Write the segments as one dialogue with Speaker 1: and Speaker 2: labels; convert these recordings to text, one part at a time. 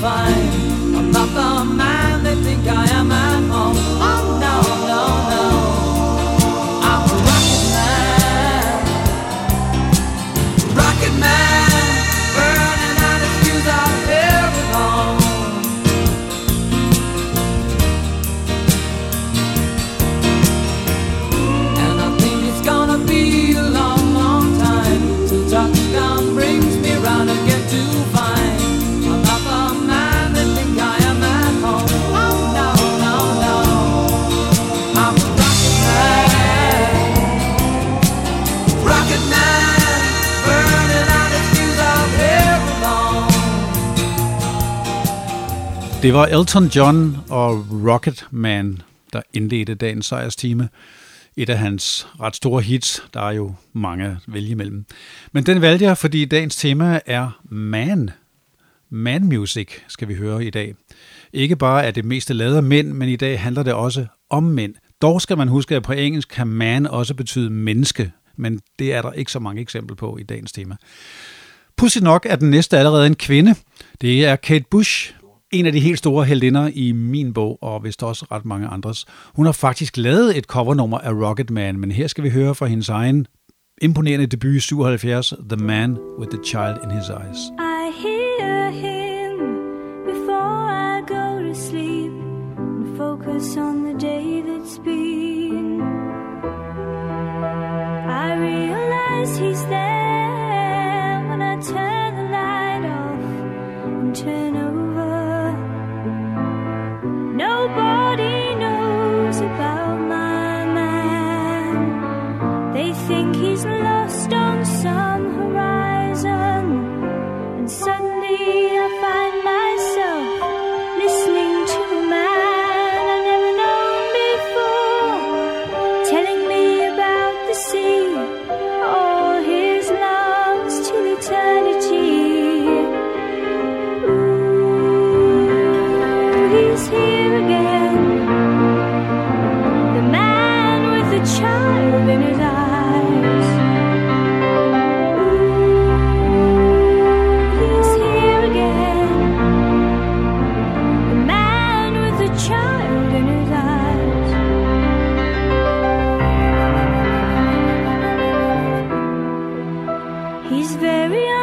Speaker 1: Find I'm not the man they think I
Speaker 2: Det var Elton John og Rocket Man, der indledte dagens sejrstime. Et af hans ret store hits. Der er jo mange at vælge imellem. Men den valgte jeg, fordi dagens tema er man. Man music skal vi høre i dag. Ikke bare er det meste lavet af mænd, men i dag handler det også om mænd. Dog skal man huske, at på engelsk kan man også betyde menneske, men det er der ikke så mange eksempler på i dagens tema. Pussy nok er den næste allerede en kvinde. Det er Kate Bush, en af de helt store heldinder i min bog, og vist også ret mange andres. Hun har faktisk lavet et covernummer af Rocket Man, men her skal vi høre fra hendes egen imponerende debut i 77, The Man with the Child in His Eyes.
Speaker 3: I hear him before I go to sleep and focus on the day that's been. I realize he's there when I turn the light off and turn body.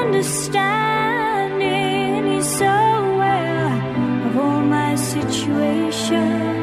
Speaker 3: Understanding. He's so aware of all my situations.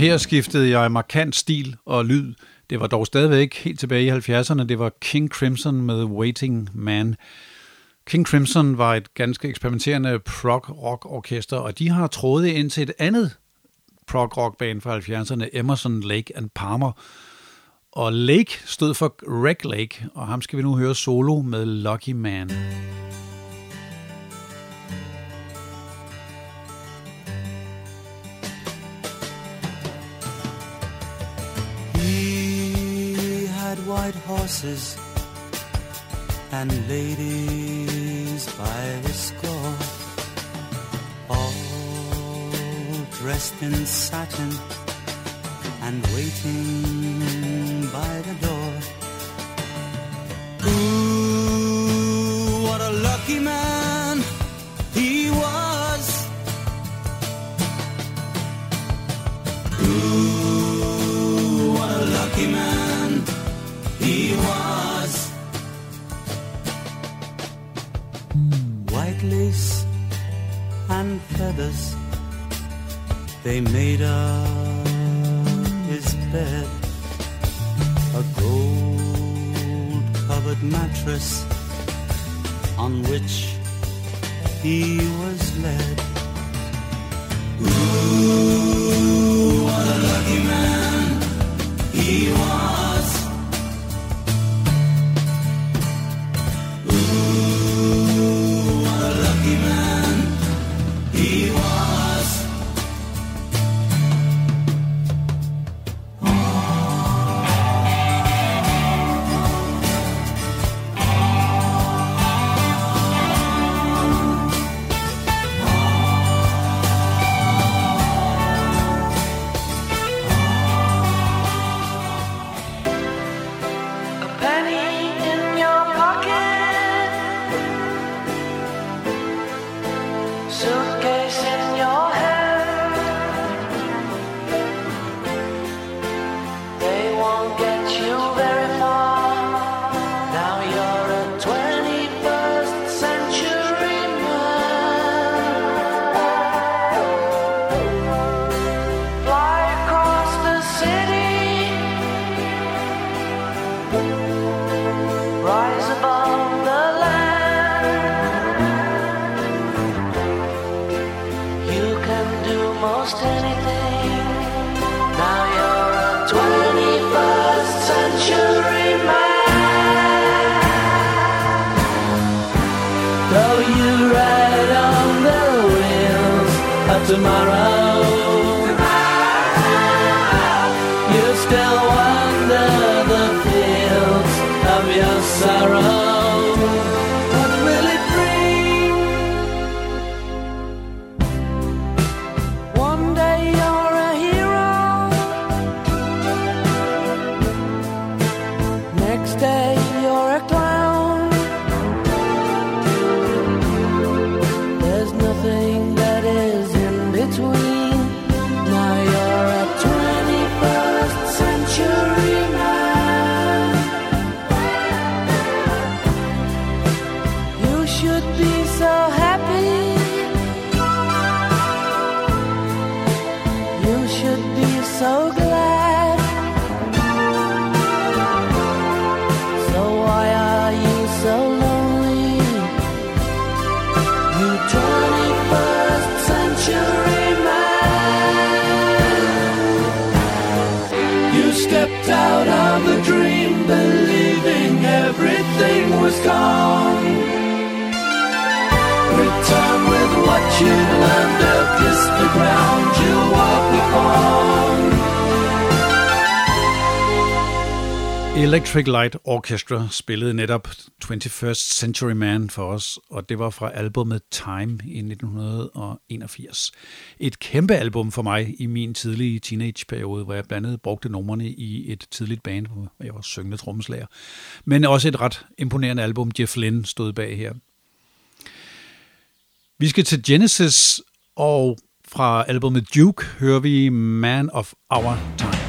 Speaker 2: Her skiftede jeg markant stil og lyd. Det var dog stadigvæk helt tilbage i 70'erne. Det var King Crimson med Waiting Man. King Crimson var et ganske eksperimenterende prog-rock-orkester, og de har trådet ind til et andet prog-rock-band fra 70'erne, Emerson, Lake and Palmer. Og Lake stod for Reg Lake, og ham skal vi nu høre solo med Lucky Man.
Speaker 4: White horses and ladies by the score, all dressed in satin and waiting by the door.
Speaker 5: Tomorrow.
Speaker 2: Electric Light Orchestra spillede netop 21st Century Man for os, og det var fra albumet Time i 1981. Et kæmpe album for mig i min tidlige teenageperiode, hvor jeg blandt andet brugte numrene i et tidligt band, hvor jeg var syngende trommeslager. Men også et ret imponerende album, Jeff Lynne stod bag her. Vi skal til Genesis, og fra albumet Duke hører vi Man of Our
Speaker 6: Time.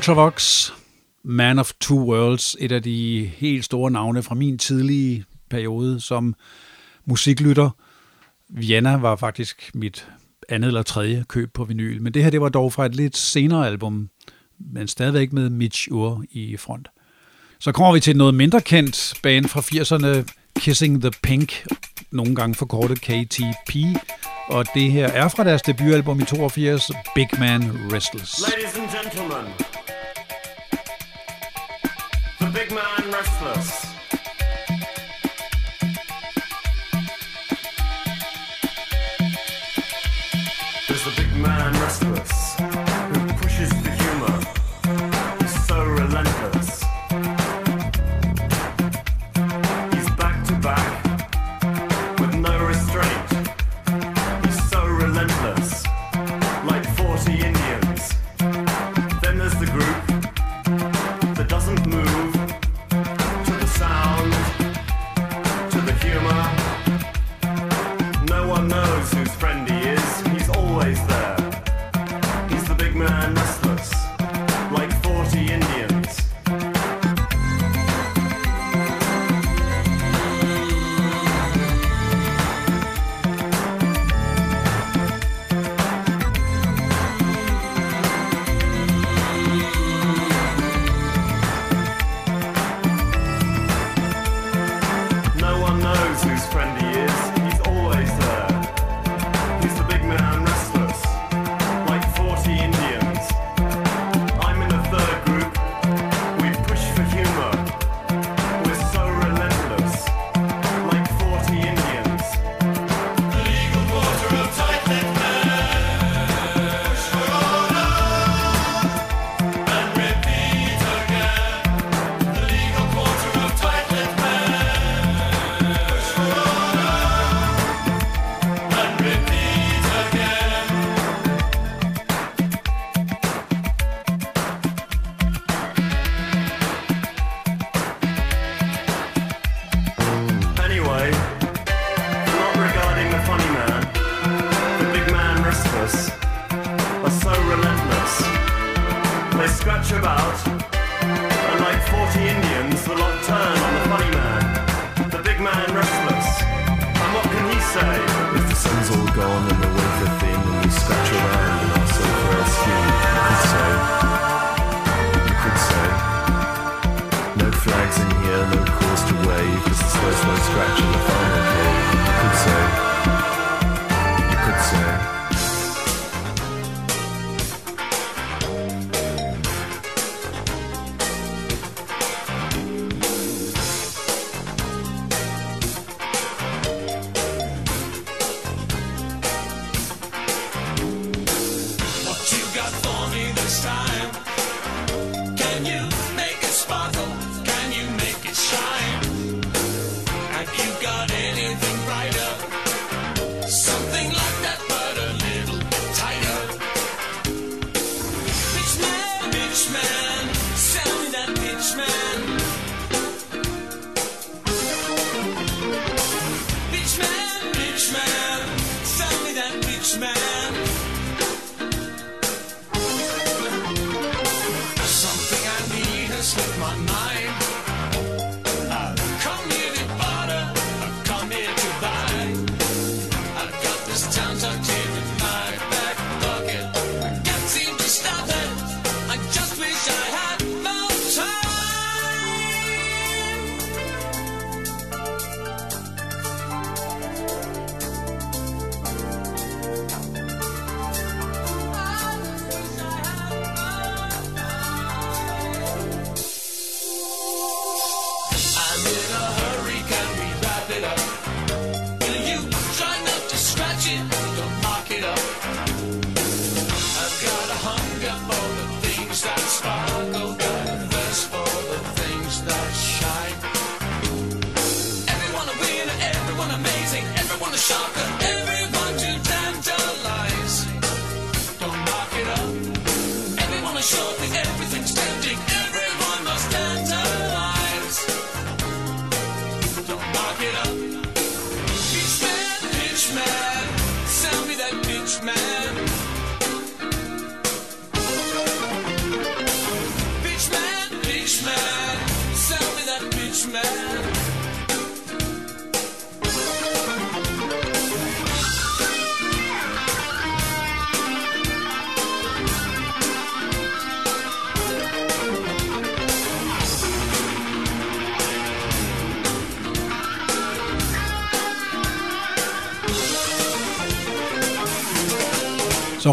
Speaker 2: Ultravox, Man of Two Worlds, et af de helt store navne fra min tidlige periode som musiklytter. Vienna var faktisk mit andet eller tredje køb på vinyl, men det her det var dog fra et lidt senere album, men stadigvæk med Mitch Ur i front. Så kommer vi til noget mindre kendt band fra 80'erne, Kissing the Pink, nogle gange forkortet KTP, og det her er fra deres debutalbum i 82, Big Man Restless.
Speaker 7: Ladies and gentlemen, Restless.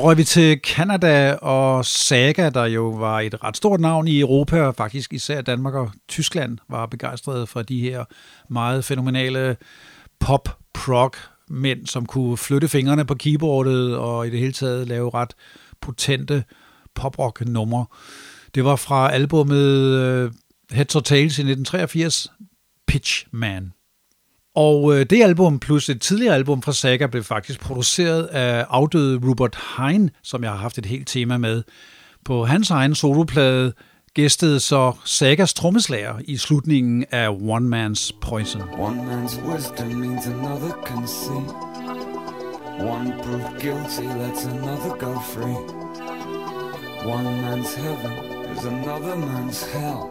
Speaker 2: Røg vi til Canada og Saga, der jo var et ret stort navn i Europa, og faktisk især Danmark og Tyskland var begejstrede for de her meget fænomenale pop-prog mænd, som kunne flytte fingrene på keyboardet og i det hele taget lave ret potente pop-rock numre. Det var fra albummet øh, Heads or Tails i 1983, Pitch Man. Og øh, det album plus et tidligere album fra Saga blev faktisk produceret af afdøde Rupert Hein, som jeg har haft et helt tema med. På hans egen soloplade gæstede så Sagas trommeslager i slutningen af One Man's Poison.
Speaker 8: One man's wisdom means another can see. One proof guilty lets another go free. One man's heaven is another man's hell.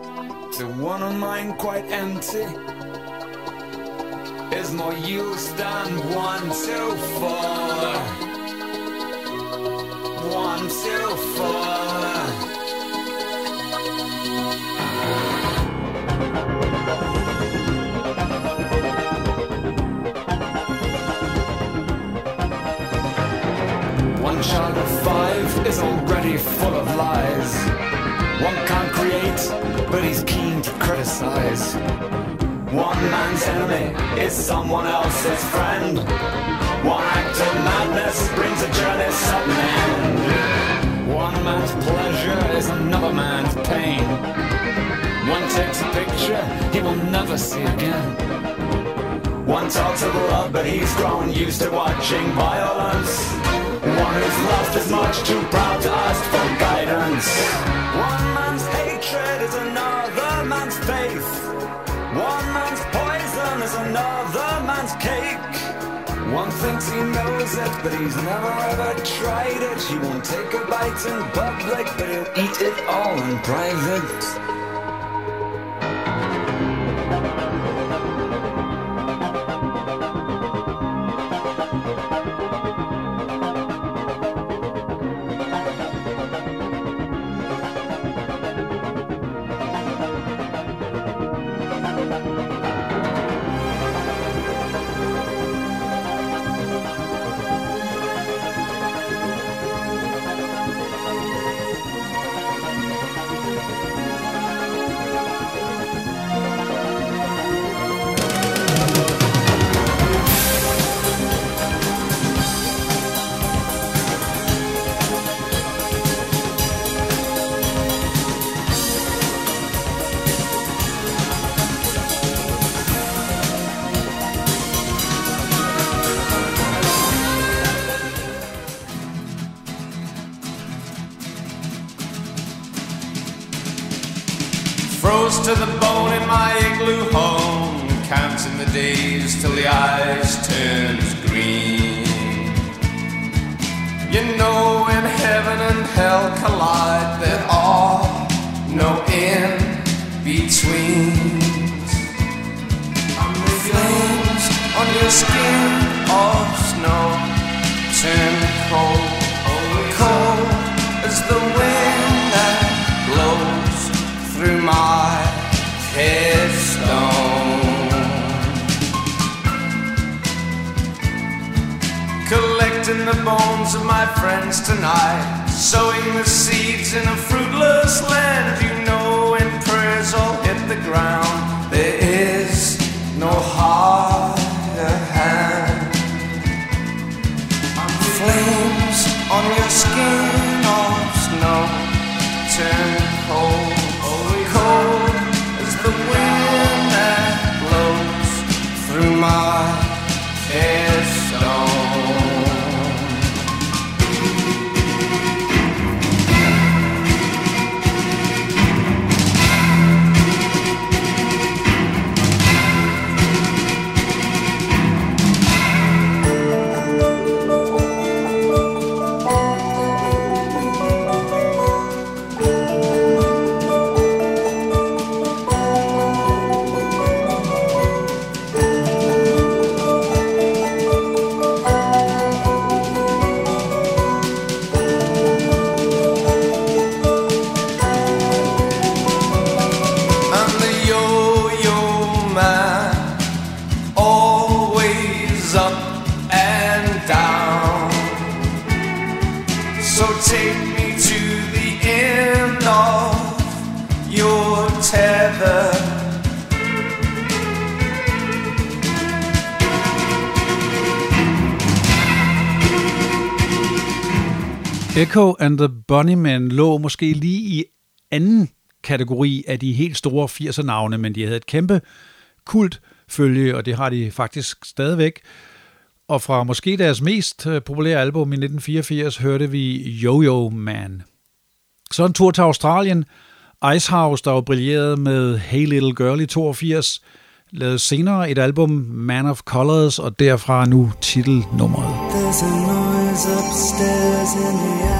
Speaker 8: To one of mine quite empty is more use than one to four. One to four. One child of five is already full of lies. One can't create, but he's keen to criticize. One man's enemy is someone else's friend. One act of madness brings a journey sudden end. One man's pleasure is another man's pain. One takes a picture he will never see again. One talks of love, but he's grown used to watching violence. One who's lost is much too proud to ask for guidance. One man's hatred is another man's faith. One thinks he knows it, but he's never ever tried it. He won't take a bite in public, but he'll eat it all in private.
Speaker 9: Days till the ice turns green. You know, when heaven and hell collide, there are no in betweens. The flames on your skin of snow turn cold, cold as the wind that blows through my headstone. Bones of my friends tonight, sowing the seeds in a fruitless land. You know, when prayers all hit the ground, there is no harder hand. Flames on your skin of snow turn
Speaker 2: Echo and the Bunnymen lå måske lige i anden kategori af de helt store 80'er-navne, men de havde et kæmpe kult følge, og det har de faktisk stadigvæk. Og fra måske deres mest øh, populære album i 1984 hørte vi Yo-Yo Man. Så en tur til Australien. Icehouse, der jo brillerede med Hey Little Girl i 82, lavede senere et album Man of Colors, og derfra nu titelnummeret.
Speaker 4: There's a noise upstairs in the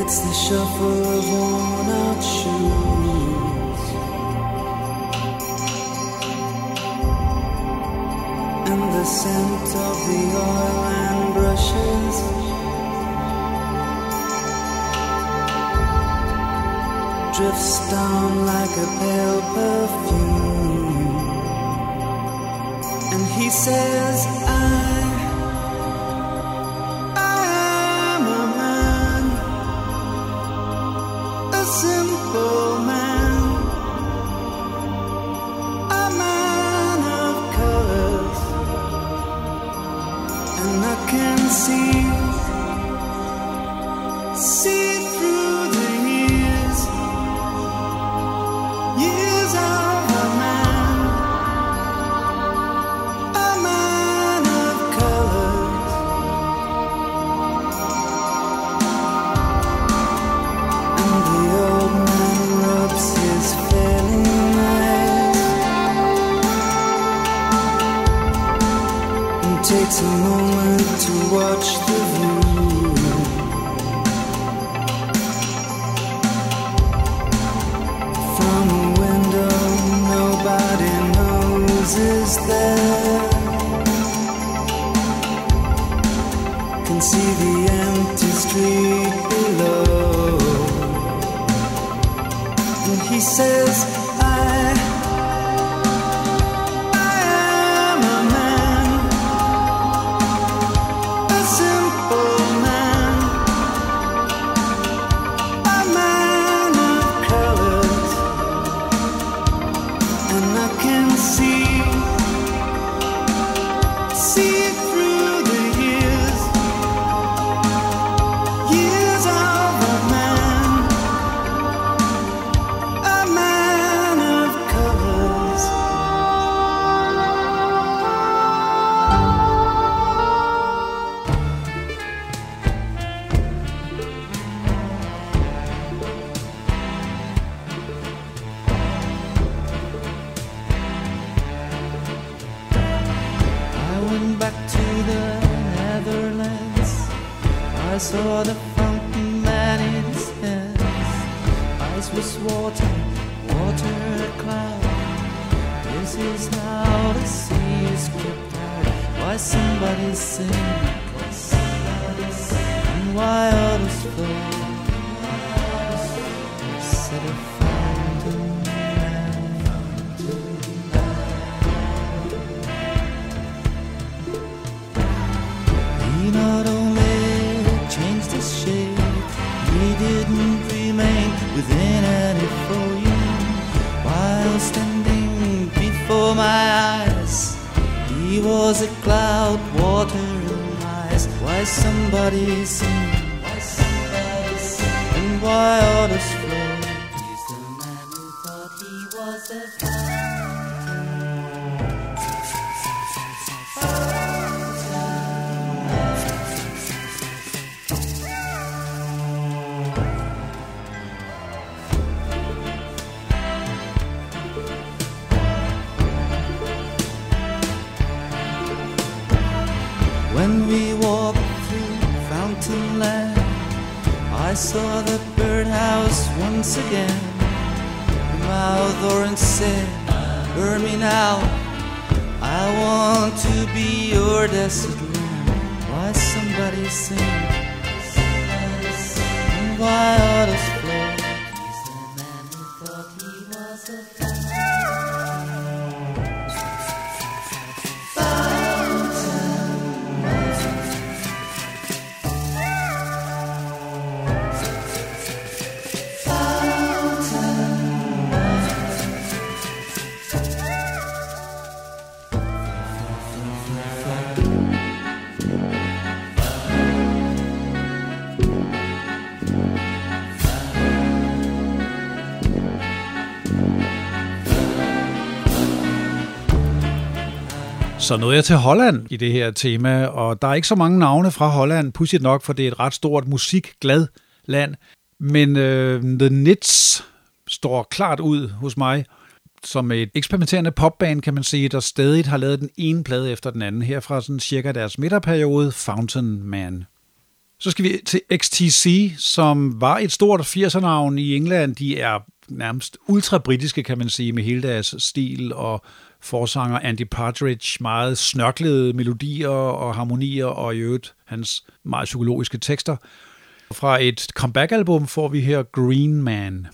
Speaker 4: It's the shuffle of worn out shoes. And the scent of the oil and brushes. Drifts down like a pale perfume. And he says, see once again. Mouth orange said, Burn me now. I want to be your desert land. Why somebody sing? Why others
Speaker 2: Så nåede jeg til Holland i det her tema, og der er ikke så mange navne fra Holland, pudsigt nok, for det er et ret stort musikglad land. Men øh, The Nits står klart ud hos mig som et eksperimenterende popband, kan man sige, der stadig har lavet den ene plade efter den anden, her fra sådan cirka deres midterperiode, Fountain Man. Så skal vi til XTC, som var et stort 80'er-navn i England. De er nærmest ultra-britiske, kan man sige, med hele deres stil og forsanger Andy Partridge, meget snørklede melodier og harmonier, og i øvrigt hans meget psykologiske tekster. Fra et comeback-album får vi her Green Man.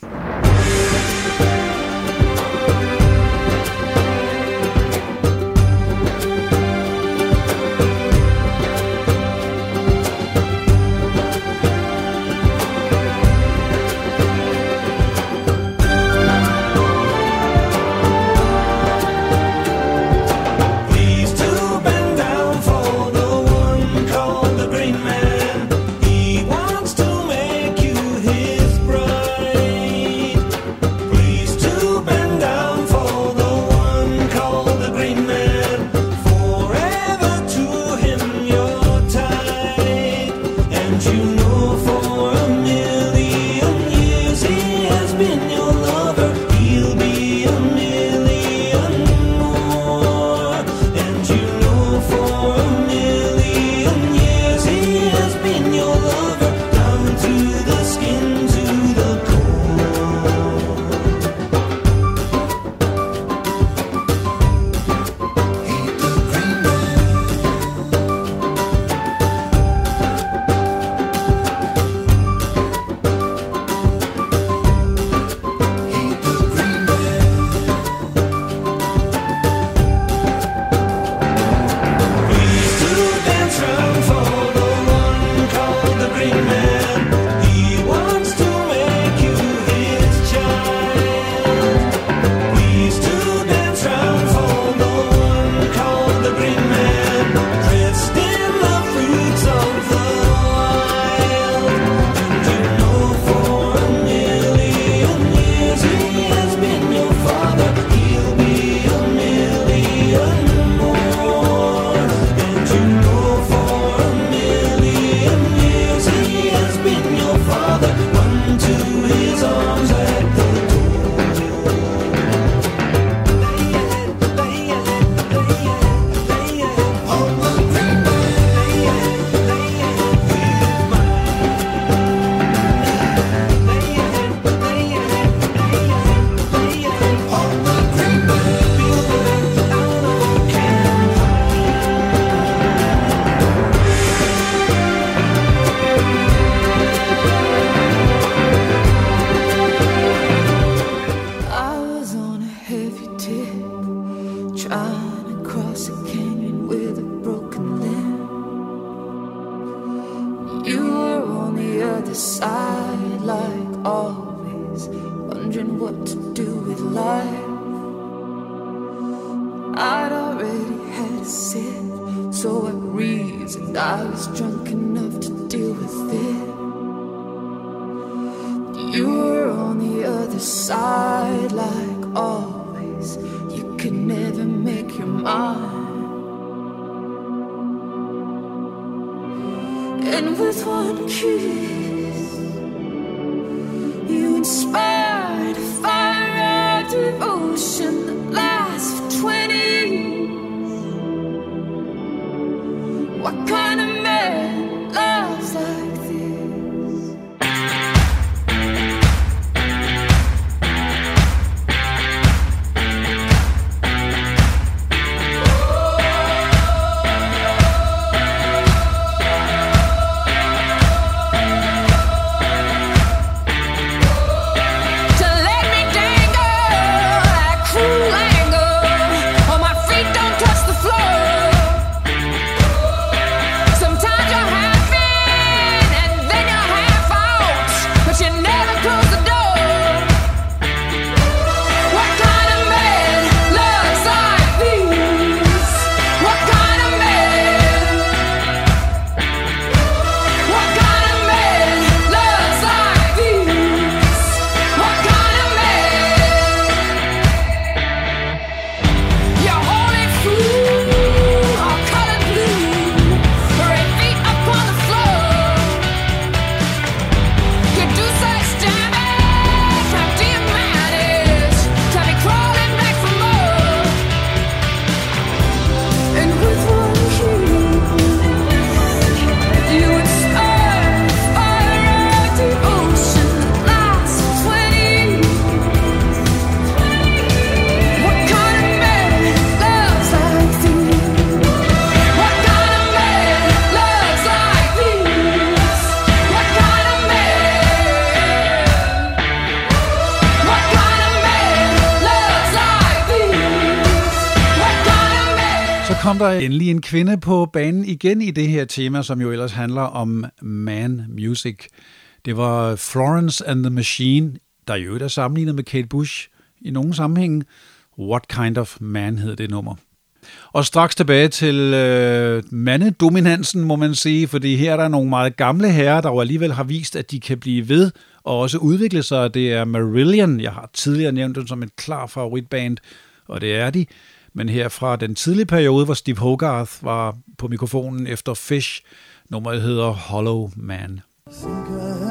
Speaker 2: Endelig en kvinde på banen igen i det her tema, som jo ellers handler om man music. Det var Florence and the Machine, der jo er sammenlignet med Kate Bush i nogle sammenhænge. What Kind of Man hed det nummer. Og straks tilbage til øh, mandedominansen, må man sige, fordi her er der nogle meget gamle herrer, der jo alligevel har vist, at de kan blive ved og også udvikle sig. Det er Marillion, jeg har tidligere nævnt dem som et klar favoritband, og det er de men her fra den tidlige periode, hvor Steve Hogarth var på mikrofonen efter Fish, nummeret hedder Hollow Man.
Speaker 10: Think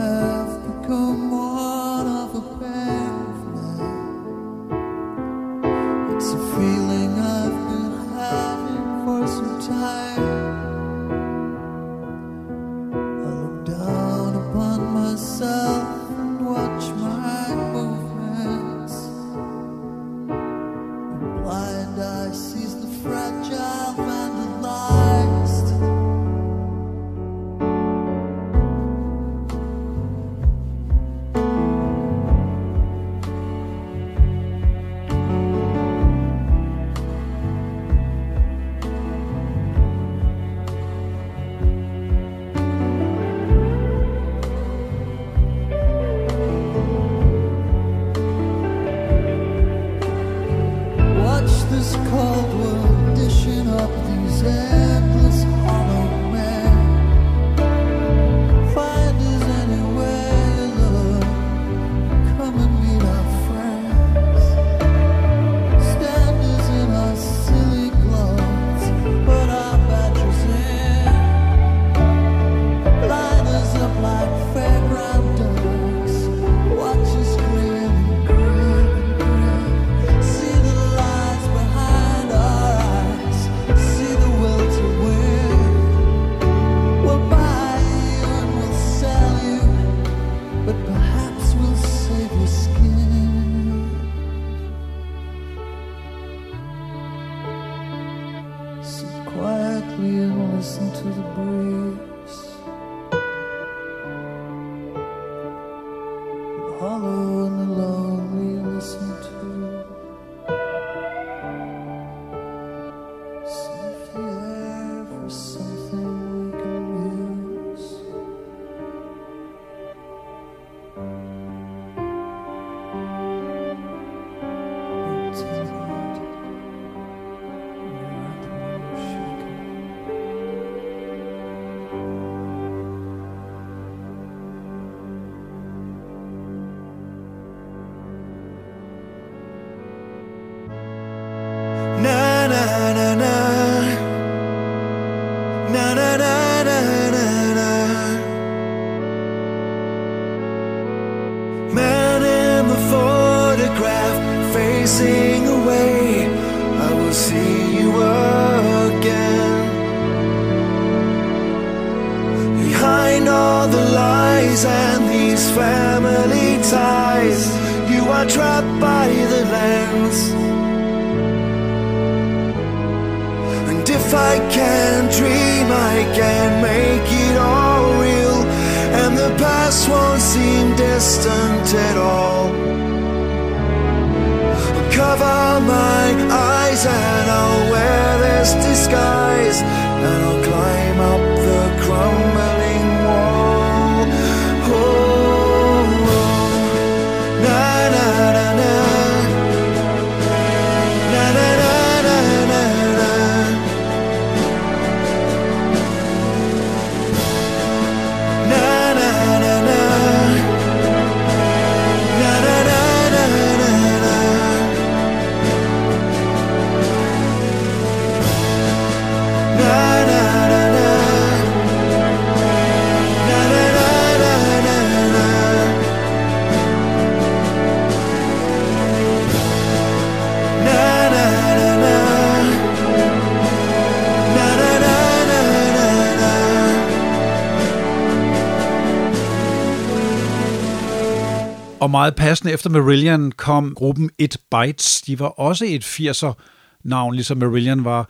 Speaker 11: Og meget passende efter Marillion kom gruppen It Bites. De var også et 80'er-navn, ligesom Marillion var.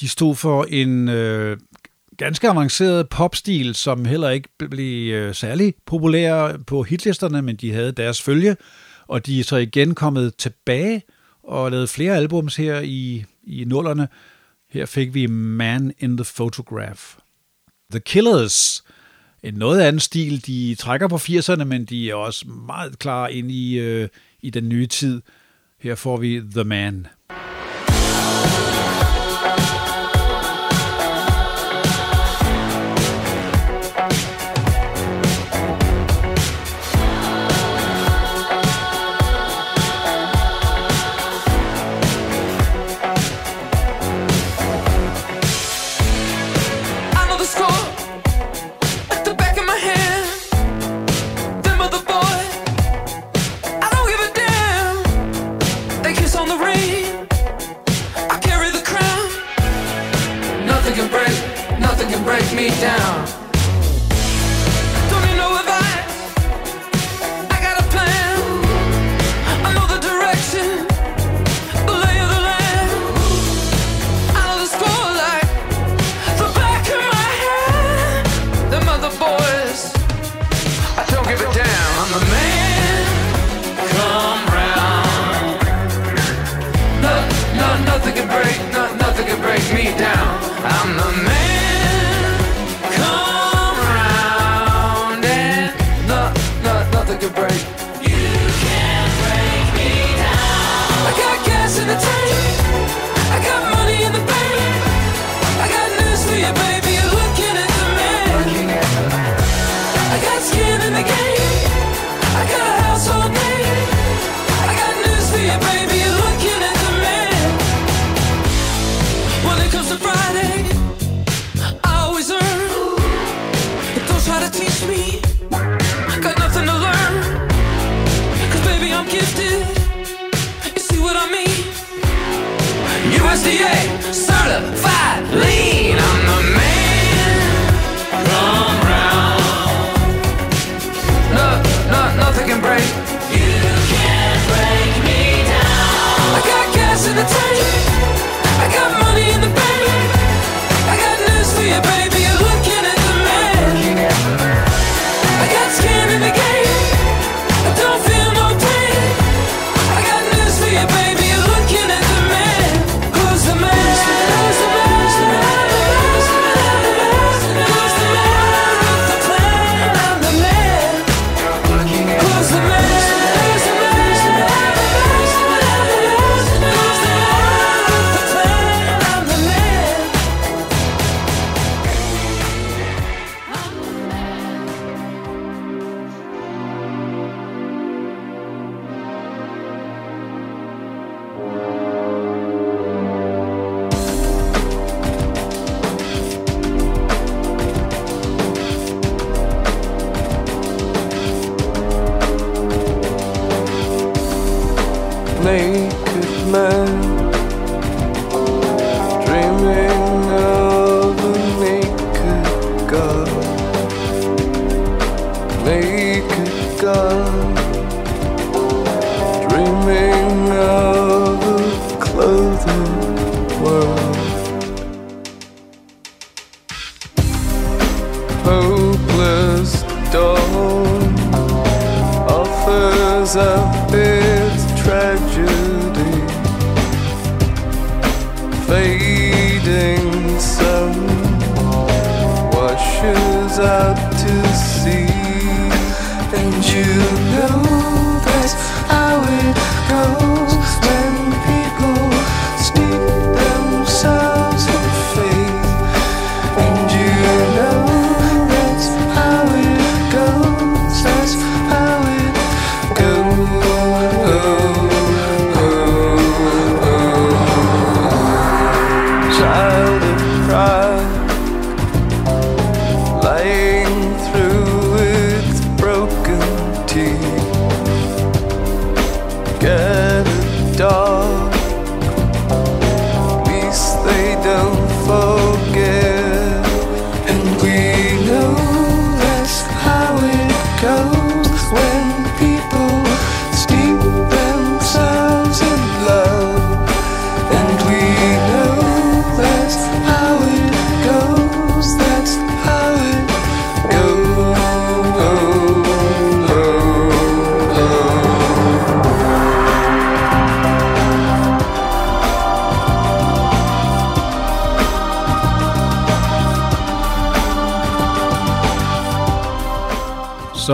Speaker 11: De stod for en øh, ganske avanceret popstil, som heller ikke blev øh, særlig populær på hitlisterne, men de havde deres følge, og de er så igen kommet tilbage og lavet flere albums her i, i nullerne. Her fik vi Man in the Photograph. The Killers en noget anden stil. De trækker på 80'erne, men de er også meget klar ind i, øh, i den nye tid. Her får vi The Man.
Speaker 12: go. Dreaming of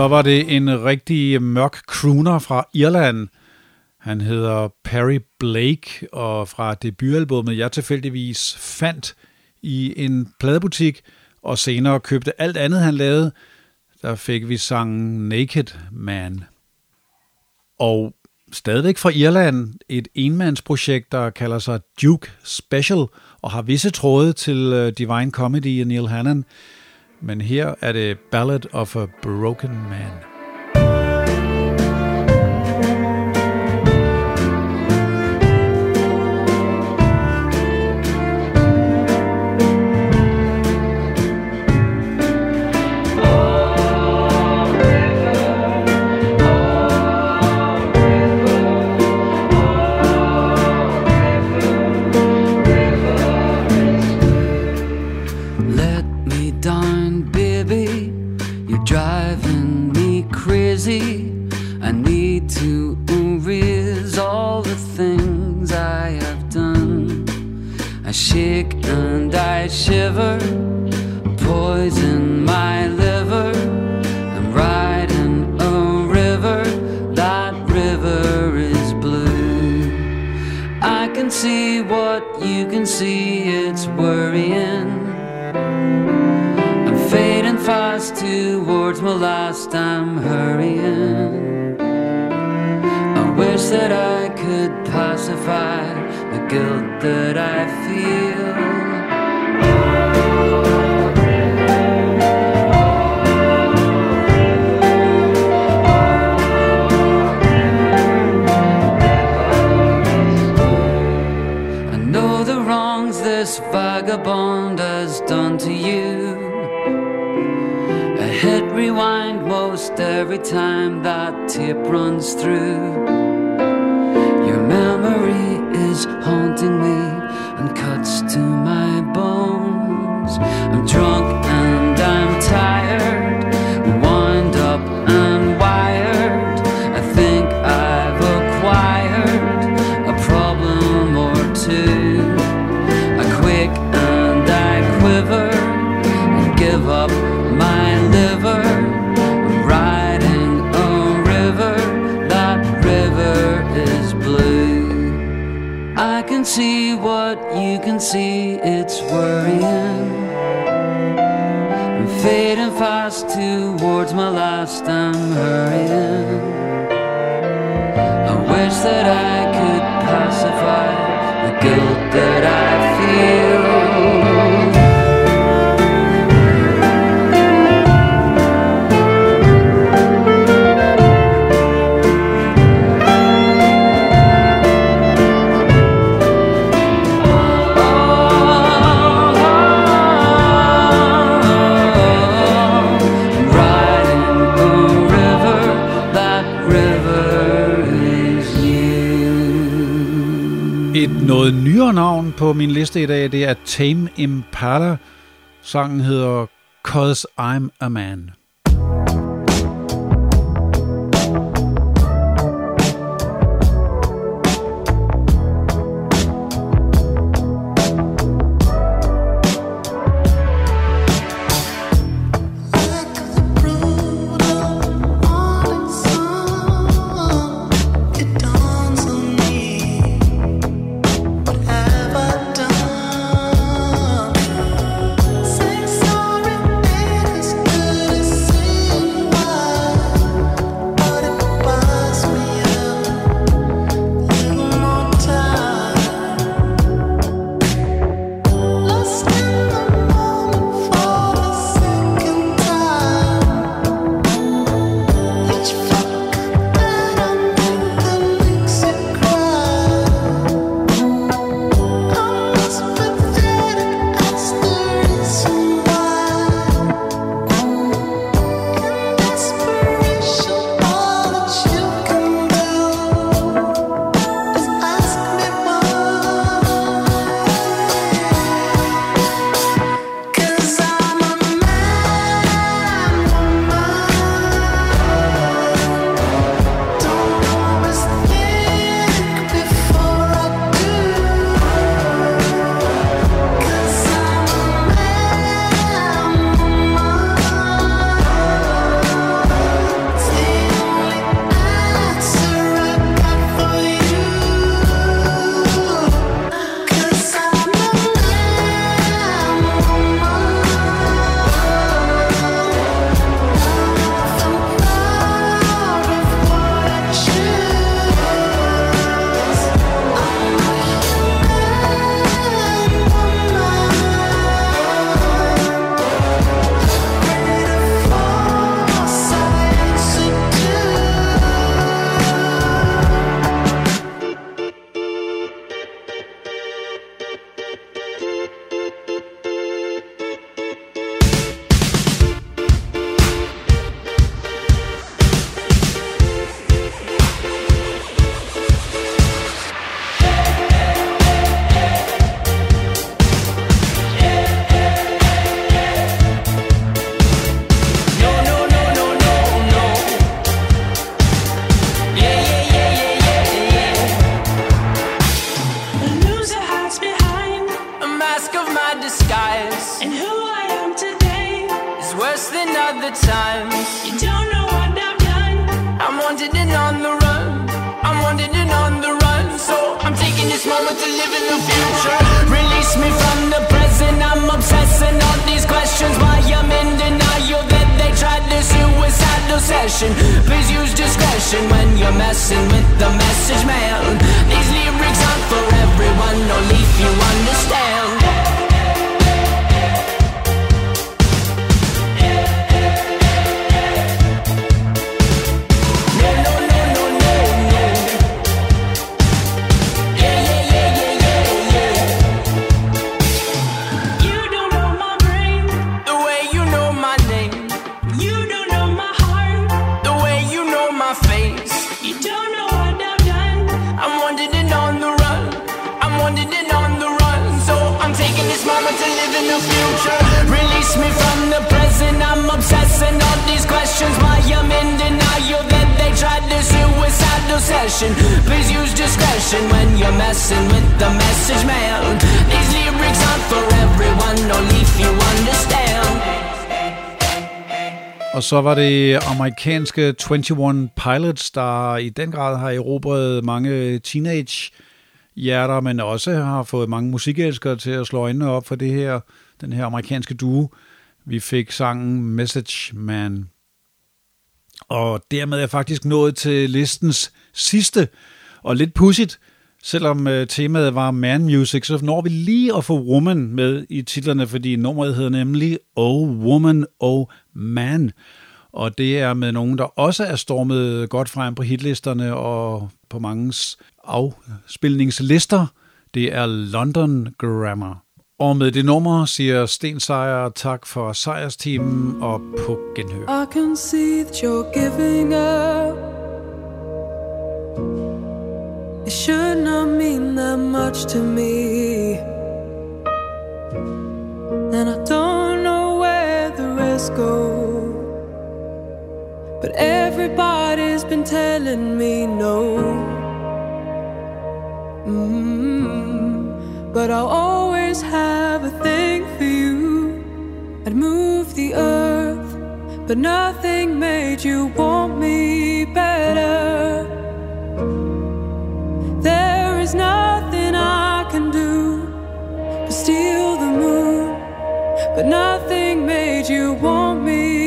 Speaker 2: Så var det en rigtig mørk crooner fra Irland. Han hedder Perry Blake, og fra debutalbummet, jeg tilfældigvis fandt i en pladebutik, og senere købte alt andet, han lavede, der fik vi sangen Naked Man. Og stadigvæk fra Irland, et enmandsprojekt, der kalder sig Duke Special, og har visse tråde til øh, Divine Comedy og Neil Hannon, men her er det Ballad of a Broken Man.
Speaker 1: Shake and I shiver, poison my liver. I'm riding a river, that river is blue. I can see what you can see, it's worrying. I'm fading fast towards my last, I'm hurrying. I wish that I could pacify guilt that I feel. I know the wrongs this vagabond has done to you. A hit rewind most every time that tip runs through. Memory is haunting me and cuts to my bones. I'm drunk can see, it's worrying. I'm fading fast towards my last, I'm hurrying. I wish that I
Speaker 13: noget nyere navn på min liste i dag, det er Tame Impala. Sangen hedder Cause I'm a Man. Så var det amerikanske 21 Pilots, der i den grad har erobret mange teenage hjerter, men også har fået mange musikelskere til at slå øjnene op for det her, den her amerikanske duo. Vi fik sangen Message Man. Og dermed er jeg faktisk nået til listens sidste, og lidt pudsigt, selvom øh, temaet var man music, så når vi lige at få woman med i titlerne, fordi nummeret hedder nemlig Oh Woman, Oh Man. Og det er med nogen, der også er stormet godt frem på hitlisterne og på mangens afspilningslister. Det er London Grammar. Og med det nummer siger Sten Seier tak for sejrsteamen og på genhør.
Speaker 14: I can see that you're giving up. It should not mean that much to me. And I don't know where the rest go. But everybody's been telling me no. Mm, but I'll always have a thing for you. I'd move the earth, but nothing made you want me better. Steal the moon, but nothing made you want me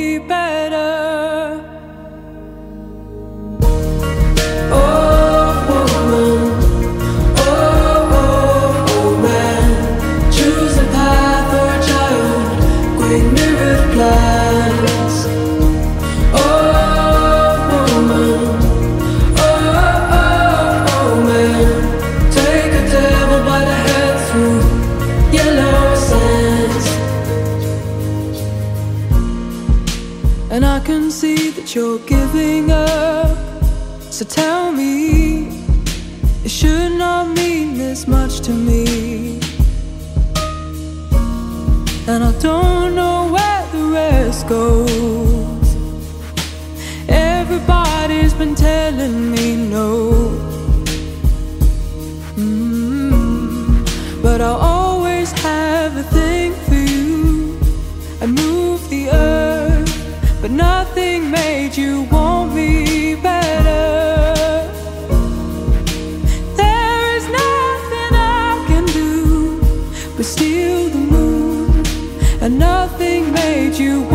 Speaker 14: see that you're giving up. So tell me, it should not mean this much to me. And I don't know where the rest goes. Everybody's been telling me no. Mm, but I'll always have a thing for you. I moved the earth, but nothing made you want me better. There is nothing I can do but steal the moon, and nothing made you.